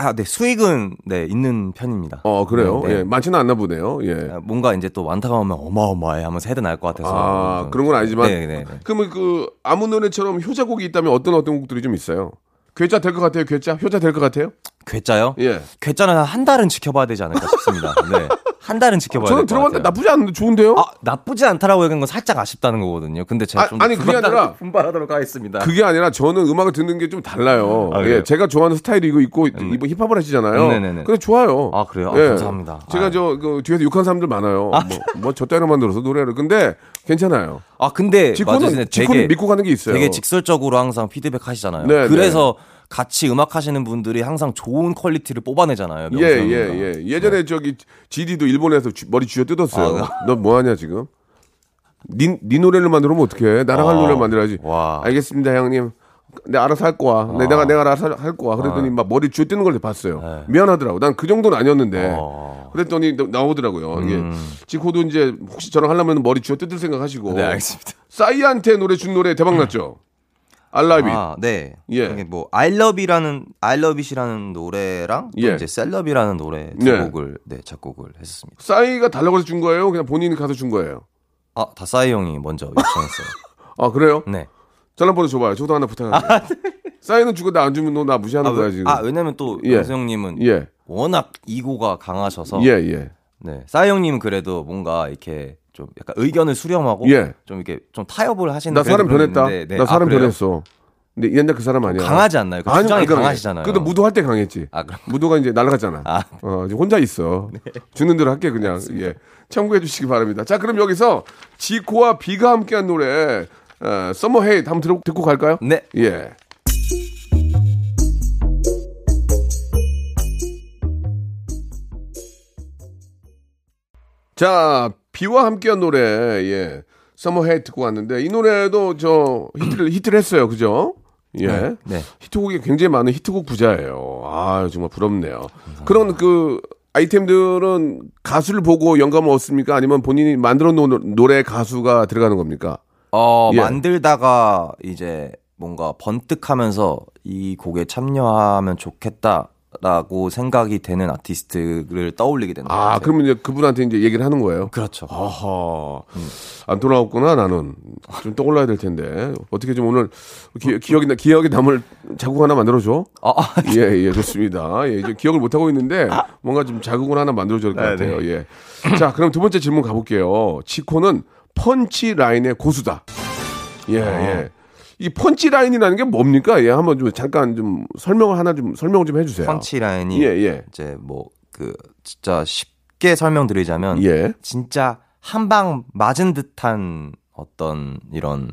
아, 네, 수익은, 네, 있는 편입니다. 어, 그래요? 네, 네. 예, 많지는 않나 보네요. 예. 아, 뭔가 이제 또 많다가 오면 어마어마해 하면서 헤드 날 것 같아서. 아, 좀- 그런 건 아니지만. 네, 네, 네. 그러면 그 아무 노래처럼 효자곡이 있다면 어떤 어떤 곡들이 좀 있어요? 괴짜 될 것 같아요, 괴짜? 효자 될 것 같아요? 괴짜요? 예. 괴짜는 한 달은 지켜봐야 되지 않을까 싶습니다. 네. 한 달은 지켜봐야 저는 들어봤는데. 나쁘지 않은데 좋은데요? 아, 나쁘지 않다라고 얘기한 건 살짝 아쉽다는 거거든요. 근데 제가 아, 좀 아니, 그게 아니라- 분발하도록 하겠습니다. 그게 아니라 저는 음악을 듣는 게 좀 달라요. 아? 예, 제가 좋아하는 스타일이 이거 있고 이번 힙합을 하시잖아요. 음, 네네네. 근데 좋아요. 아, 그래요? 아, 감사합니다. 제가 아. 저 그, 뒤에서 욕하는 사람들 많아요. 뭐저 따위로 만들어서 노래를. 근데 괜찮아요. 아, 근데 지코는. 지코는 되게 믿고 가는 게 있어요. 되게 직설적으로 항상 피드백 하시잖아요. 네, 그래서 같이 음악 하시는 분들이 항상 좋은 quality를 뽑아내잖아요. 예, 예. 예. 예전에 저기 GD도 일본에서 쥐- 머리 쥐어 뜯었어요. 아, 너 뭐 하냐 지금? 니, 니 노래를 만들면 어떡해? 나랑 할 아, 노래를 만들어야지. 와. 알겠습니다, 형님. 내가 알아서 할 거야. 네, 내가 내가 알아서 할 거야. 그랬더니 막 머리 쥐어 뜯는 걸 봤어요. 네. 미안하더라고. 난 그 정도는 아니었는데. 어. 그랬더니 나- 나오더라고요. 이게 지코도 이제 혹시 저랑 하려면 머리 쥐어 뜯을 생각하시고. 네, 알겠습니다. 싸이한테 노래 준 노래 대박 났죠. 알라비. 아, 네. 예. 이게 뭐 I Love It이라는 I Love It이라는 노래랑 또 예. 이제 셀럽이라는 노래 두 네. 곡을 네, 작곡을 했었습니다. 싸이가 달라고 해서 준 거예요? 그냥 본인이 가서 준 거예요? 아, 다사이 형이 먼저 요청했어요. 아 그래요? 네. 전화번호 줘봐요. 저도 하나 부탁할게요. 싸이는 주고 나 안 주면 너 나 무시하는 아, 거야 왜- 지금. 아, 왜냐면 또 예. 명수 형님은 예, 워낙 이고가 강하셔서 예, 예. 네. 싸이 형님은 그래도 뭔가 이렇게 좀 약간 의견을 수렴하고 예. 좀 이렇게 좀 타협을 하시는 나 사람 변했다. 네. 나 아, 사람 그래요? 변했어. 근데 옛날 그 사람 아니야. 강하지 않나요? 그 주장이 강하시잖아요. 근데 무도 할 때 강했지. 아, 그럼- 무도가 이제 날아갔잖아. 아. 네. 어, 이제 혼자 있어. 주는 대로 할게 그냥. 예. 참고해 주시기 바랍니다. 자, 그럼 여기서 지코와 비가 함께한 노래 어, 서머 헤이 한번 들어, 듣고 갈까요? 네. 예. 자, 비와 함께한 노래, 예. Summer Hate 듣고 왔는데, 이 노래도 저 히트를, 히트를 했어요. 그죠? 예. 네, 네. 히트곡이 굉장히 많은 히트곡 부자예요. 아, 정말 부럽네요. 그런 그 아이템들은 가수를 보고 영감을 얻습니까? 아니면 본인이 만들어 놓은 노래 가수가 들어가는 겁니까? 어, 예. 만들다가 이제 뭔가 번뜩하면서 이 곡에 참여하면 좋겠다. 가사라고 생각이 되는 아티스트를 떠올리게 되는 것 아. 그러면 이제 그분한테 이제 얘기를 하는 거예요. 그렇죠. 아하. 안 돌아왔구나, 나는. 좀 떠올라야 될 텐데. 어떻게 좀 오늘 기, 기억이, 나- 기억에 남을 자국 하나 만들어줘? 아, 아, 예, 예, 좋습니다. 예, 이제 기억을 못하고 있는데 뭔가 좀 자국을 하나 만들어줘야 될것 네, 같아요. 예. 자, 그럼 두 번째 질문 가볼게요. 지코는 펀치 라인의 고수다. 예, 아. 예. 이 punch line이라는 게 뭡니까? 예, 한번 좀 잠깐 좀 설명을 하나 좀 설명 좀 해주세요. punch line이 예, 예. 이제 뭐 그 진짜 쉽게 설명드리자면 예. 진짜 한 방 맞은 듯한 어떤 이런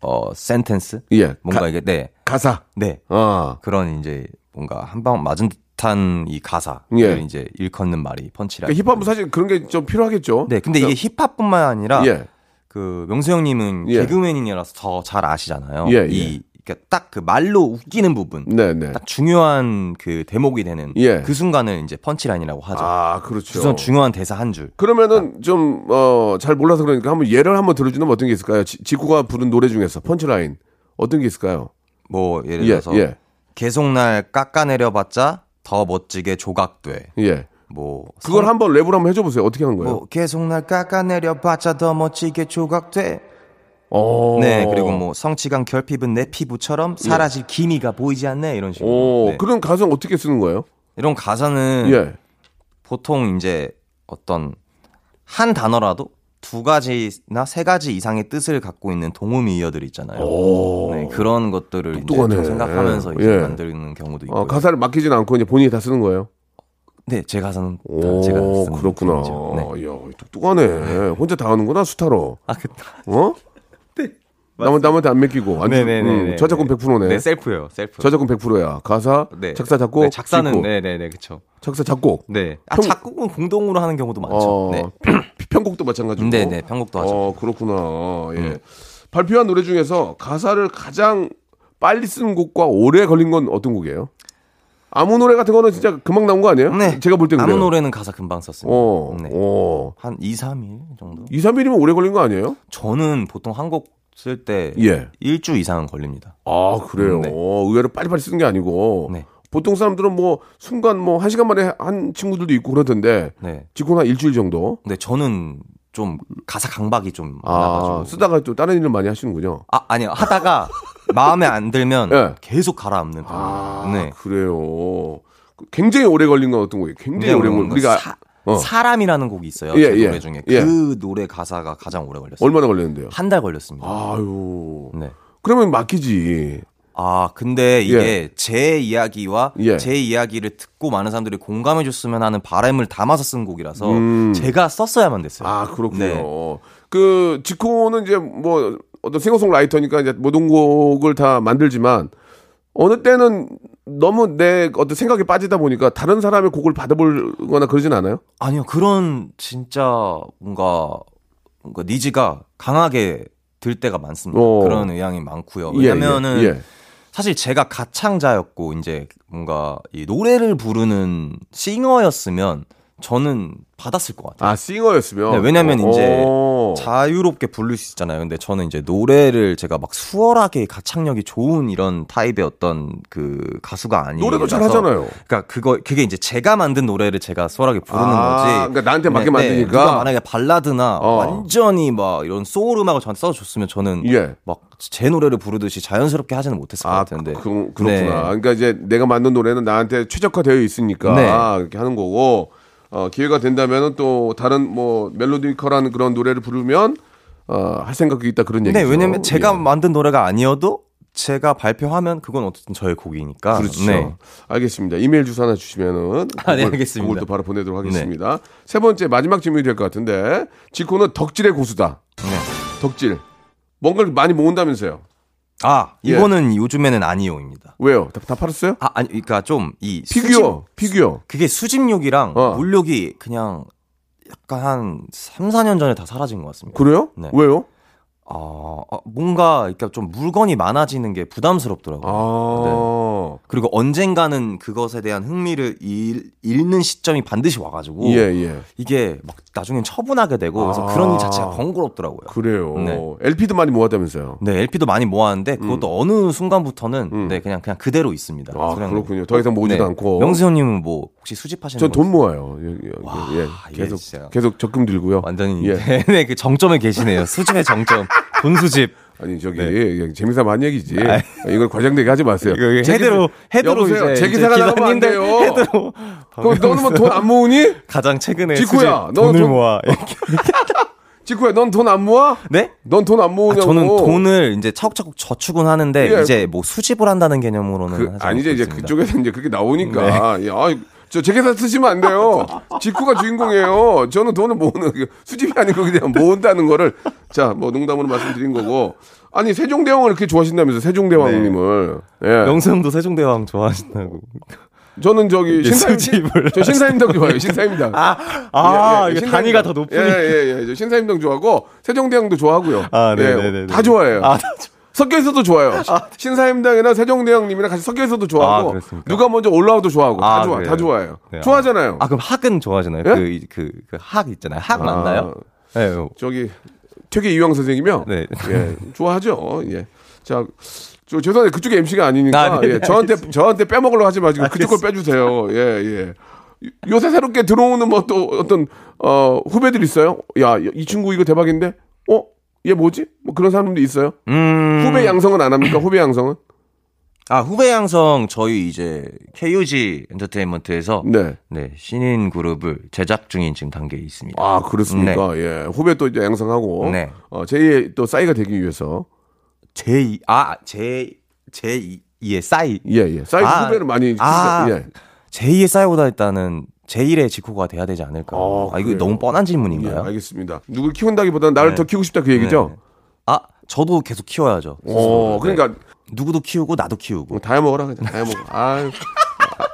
어 sentence 예. 뭔가 가, 이게 네. 가사. 네. 아. 그런 이제 뭔가 한 방 맞은 듯한 이 가사를 예. 이제 일컫는 말이 punch line. 그러니까 힙합은 사실 그런 게 좀 필요하겠죠. 네, 근데 이게 힙합뿐만 아니라 예. 그 명수 형님은 예. 개그맨이라서 더 잘 아시잖아요. 예, 예. 이 그러니까 딱 그 말로 웃기는 부분, 네, 네. 딱 중요한 그 대목이 되는 예. 그 순간을 이제 펀치라인이라고 하죠. 아, 그렇죠. 우선 중요한 대사 한 줄. 그러면은 좀, 어, 잘 몰라서 그러니까 한번 예를 한번 들어주면 어떤 게 있을까요? 지, 지구가 부른 노래 중에서 펀치라인. 어떤 게 있을까요? 뭐 예를 예, 들어서 예, 계속 날 깎아내려봤자 더 멋지게 조각돼. 예. 뭐 그걸 성- 한번 랩으로 한번 해줘 보세요. 어떻게 하는 거예요? 뭐 계속 날 깎아내려 봤자 더 멋지게 조각돼. 어. 네 그리고 뭐 성취감 결핍은 내 피부처럼 사라질 기미가 보이지 않네 이런 식으로. 오, 네. 그런 가사는 어떻게 쓰는 거예요? 이런 가사는 예. 보통 이제 어떤 한 단어라도 두 가지나 세 가지 이상의 뜻을 갖고 있는 동음이어들이 있잖아요. 오. 네, 그런 것들을 생각하면서 이제 예. 만드는 경우도 있고. 어, 가사를 맡기진 않고 이제 본인이 다 쓰는 거예요? 네, 제 가사는 다 오, 제가 그렇구나. 네. 이야, 똑똑하네. 혼자 다 하는구나, 수타로. 아, 그, 어? 남은, 남한테 안 맡기고. 안, 네네네. 음, 저작권 100%네. 네, self요, self. 저작권 100%야. 가사, 네. 작사, 작곡, 네, 작사는. 네네네 그쵸. 작사, 작곡. 네. 아, 평- 작곡은 공동으로 하는 경우도 많죠. 어, 네. 편- 편곡도 마찬가지고. 네네 편곡도 하죠. 음. 어, 그렇구나. 예. 발표한 노래 중에서 가사를 가장 빨리 쓴 곡과 오래 걸린 건 어떤 곡이에요? 아무 노래 같은 거는 진짜 금방 나온 거 아니에요? 네. 제가 볼때 그래요. 아무 노래는 가사 금방 썼습니다. 어, 네. 어. 한 2, 3일 정도? 2, 3일이면 오래 걸린 거 아니에요? 저는 보통 한 곡 쓸때 예. 일주 이상은 걸립니다. 아, 그래요. 네. 어, 의외로 빨리빨리 쓰는 게 아니고. 네. 보통 사람들은 뭐 순간 뭐 한 시간 만에 한 친구들도 있고 그러던데. 네. 한 일주일 정도. 근데 저는 좀 가사 강박이 좀 아, 많아가지고 쓰다가 또 다른 일을 많이 하시는군요. 아 아니요 하다가 마음에 안 들면 예. 계속 가라앉는 편이에요. 아, 네. 그래요. 굉장히 오래 걸린 건 어떤 거예요? 굉장히 오래 걸린 우리가 사, 어. 사람이라는 곡이 있어요. 예, 제 예. 노래 중에 예. 그 노래 가사가 가장 오래 걸렸어요. 얼마나 걸렸는데요? 한 달 걸렸습니다. 아유. 네. 그러면 맡기지. 아, 근데 이게 제 이야기와 예. 제 이야기를 듣고 많은 사람들이 공감해 줬으면 하는 바람을 담아서 쓴 곡이라서 음. 제가 썼어야만 됐어요. 아, 그렇군요. 네. 그, 지코는 이제 뭐, 어떤 싱어송라이터니까 이제 모든 곡을 다 만들지만, 어느 때는 너무 내 어떤 생각에 빠지다 보니까 다른 사람의 곡을 받아보거나 그러진 않아요? 아니요, 그런 진짜 뭔가 뭔가 니즈가 강하게 들 때가 많습니다. 어. 그런 의향이 많고요. 예, 왜냐면은 예, 예. 사실 제가 가창자였고 이제 뭔가 이 노래를 부르는 싱어였으면 저는 받았을 것 같아요. 아, 싱어였으면? 네, 왜냐면 이제 어. 자유롭게 부를 수 있잖아요. 근데 저는 이제 노래를 제가 막 수월하게 가창력이 좋은 이런 타입의 어떤 그 가수가 아니에요. 노래도 잘하잖아요. 그러니까 그거 그게 이제 제가 만든 노래를 제가 수월하게 부르는 아, 거지. 그러니까 나한테 맞게 만드니까? 누가 만약에 발라드나 어. 완전히 막 이런 소울 음악을 저한테 써줬으면 저는 예. 막제 노래를 부르듯이 자연스럽게 하지는 못했을 것 아, 같은데. 그, 그렇구나. 네. 그러니까 이제 내가 만든 노래는 나한테 최적화되어 있으니까 네. 이렇게 하는 거고 어, 기회가 된다면은 또 다른 뭐 melodical한 그런 노래를 부르면 어, 할 생각이 있다 그런 얘기죠. 네, 왜냐면 제가 예. 만든 노래가 아니어도 제가 발표하면 그건 어쨌든 저의 곡이니까. 그렇죠. 네. 알겠습니다. 이메일 주소 하나 주시면은 아, 네, 알겠습니다. 그걸 또 바로 보내도록 하겠습니다. 세 번째 마지막 질문이 될 것 같은데 지코는 덕질의 고수다. 네. 덕질. 뭔가를 많이 모은다면서요? 아, 예. 이거는 요즘에는 아니요입니다. 왜요? 다, 다 팔았어요? 아, 아니, 그러니까 좀 이 피규어, 피규어. 그게 수집욕이랑 어. 물욕이 그냥 약간 한 3, 4년 전에 다 사라진 것 같습니다. 그래요? 네. 왜요? 어, 어, 뭔가 그러니까 좀 물건이 많아지는 게 부담스럽더라고요. 아. 그리고 언젠가는 그것에 대한 흥미를 잃, 잃는 시점이 반드시 와가지고 예, 예. 이게 막 나중엔 처분하게 되고 그래서 아. 그런 일 자체가 번거롭더라고요. 그래요. 네. LP도 많이 모았다면서요. 네, LP도 많이 모았는데 그것도 어느 순간부터는 음. 네 그냥 그냥 그대로 있습니다. 아, 그냥 그렇군요. 더 이상 모으지도 네. 않고. 명수 형님은 뭐 혹시 수집하시는 전거돈 모아요. 예, 예, 와, 예. 계속 진짜. 계속 적금 들고요. 완전히 예. 네, 그 정점에 계시네요. 수집의 정점, 돈 수집. 아니 저기 네. 예, 재미삼아 한 얘기지. 아이. 이걸 과장되게 하지 마세요. 헤드로 여보세요? 이제 제 기사가 나가면 안 돼요. 헤드로 그럼 너는 뭐 돈 안 모으니? 가장 최근에 너는 돈을 돈- 모아. 지쿠야, 넌 돈 안 모아? 네? 넌 돈안 아, 모으냐고. 저는 돈을 이제 차곡차곡 저축은 하는데 예. 이제 뭐 수집을 한다는 개념으로는 그, 아니죠 이제. 그쪽에서 이제 그렇게 나오니까 네. 야, 아, 저 제 계산 쓰시면 안 돼요. 지쿠가 주인공이에요. 저는 돈을 모으는 그 수집이 아니고 그냥 모은다는 거를 자 뭐 농담으로 말씀드린 거고 아니 세종대왕을 이렇게 좋아하신다면서 세종대왕님을 예. 명수 형도 세종대왕 좋아하신다고. 저는 저기 신사임 저 신사임당 좋아해요. 신사임당. 아, 예, 예, 이게 신사임당. 단위가 더 높으니. 예, 예, 예. 저 신사임당 좋아하고 세종대왕도 좋아하고요. 아, 예, 네네 네. 다 좋아해요. 아, 다 좋- 섞여 있어도 좋아요. 신사임당이나 세종대왕님이랑 같이 섞여 있어도 좋아하고 아? 누가 먼저 올라와도 좋아하고 다 아, 좋아, 다 그래요? 좋아해요. 네, 아. 좋아하잖아요. 아, 그럼 학은 좋아하시나요? 예? 그, 그, 그, 학 있잖아요. 학 아. 맞나요? 네, 요. 저기 퇴계 이황 선생이며 네. 예, 좋아하죠. 예. 자, 저 죄송한데 그쪽에 MC가 아니니까 아, 네, 예, 저한테 저한테 빼먹으려고 하지 마시고 그쪽 걸 빼주세요. 예, 예. 요새 새롭게 들어오는 뭐 또 어떤 어 후배들 있어요? 야, 이 친구 이거 대박인데? 어? 얘 뭐지? 뭐 그런 사람도 있어요? 음. 후배 양성은 안 합니까? 후배 양성은? 아, 후배 양성 저희 이제 KUG 엔터테인먼트에서 네. 네. 신인 그룹을 제작 중인 지금 단계에 있습니다. 아, 그렇습니까? 예. 후배 또 이제 양성하고 네. 어, 제2의 또 싸이가 되기 위해서 제2 아, 제 제2의 싸이. 예, 예. 싸이 아, 후배를 많이 아, 예. 제2의 싸이보다 일단은 제1의 지코가 돼야 되지 않을까. 어, 아, 이거 그래요? 너무 뻔한 예, 질문인가요? 알겠습니다. 누굴 키운다기보다는 나를 네. 더 키우고 싶다 그 얘기죠? 네. 아, 저도 계속 키워야죠. 어, 스스로. 그러니까 네. 누구도 키우고 나도 키우고. 뭐다 해먹어라 그냥 다 해먹어. 아유,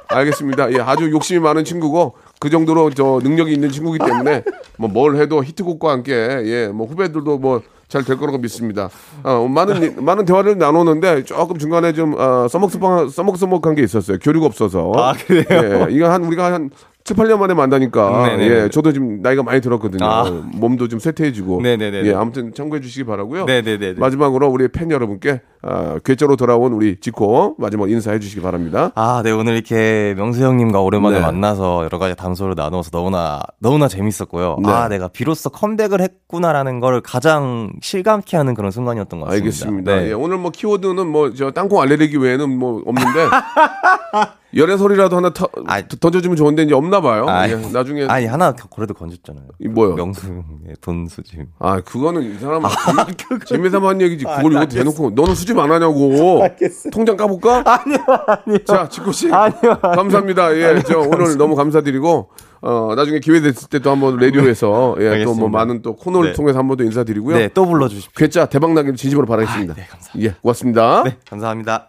아, 알겠습니다. 예, 아주 욕심이 많은 친구고 그 정도로 저 능력이 있는 친구기 때문에 뭐 뭘 해도 히트곡과 함께 예, 뭐 후배들도 뭐 잘 될 거라고 믿습니다. 어, 많은 많은 대화를 나누는데 조금 중간에 좀 어, 써먹서먹 써먹서먹한 게 있었어요. 교류가 없어서. 아, 그래요? 예, 이거 한 우리가 한 7, 8년 만에 만나니까 네네네. 예, 저도 지금 나이가 많이 들었거든요. 아. 몸도 좀 쇠퇴해지고. 네네네네. 예, 아무튼 참고해 주시기 바라고요. 네네네네. 마지막으로 우리 팬 여러분께 아, 괴짜로 돌아온 우리 지코 마지막 인사해 주시기 바랍니다. 아, 네, 오늘 이렇게 명수 형님과 오랜만에 네. 만나서 여러 가지 담소를 나누어서 너무나, 너무나 재밌었고요. 네. 아, 내가 비로소 컴백을 했구나라는 걸 가장 실감케 하는 그런 순간이었던 것 같습니다. 알겠습니다. 네. 예, 오늘 뭐 키워드는 뭐 저 땅콩 알레르기 외에는 뭐 없는데 열애 소리라도 하나 터, 아. 던져주면 좋은데 이제 없나 봐요. 아, 예, 나중에 아니, 하나 그래도 건졌잖아요. 이 뭐요? 명수 형의 돈 수집. 아 그거는 이 사람 아, 재미삼아 한 얘기지. 그걸 이거 대놓고 너는 수집 안 하냐고. 통장 까볼까? 아니요, 아니요. 자, 지코 씨. 아니요, 아니요. 감사합니다. 예, 저 오늘 너무 감사드리고 어 나중에 기회 됐을 때 또 한번 라디오에서 예, 또 뭐. 많은 또 코너를 네. 통해서 한번 더 인사드리고요. 네, 또 불러주십시오. 괴짜 대박 나기를 진심으로 바라겠습니다. 아, 네, 감사합니다. 예, 고맙습니다. 네, 감사합니다.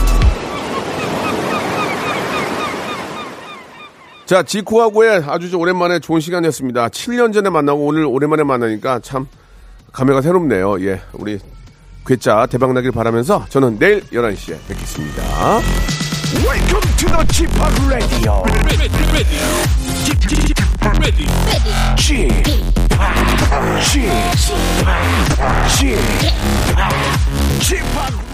자 지코하고의 아주 좀 오랜만에 좋은 시간이었습니다 7년 전에 만나고 오늘 오랜만에 만나니까 참 감회가 새롭네요 예 우리 괴짜 대박나길 바라면서 저는 내일 11시에 뵙겠습니다 Welcome to the Chip Radio. Chip, Chip, Chip, Chip,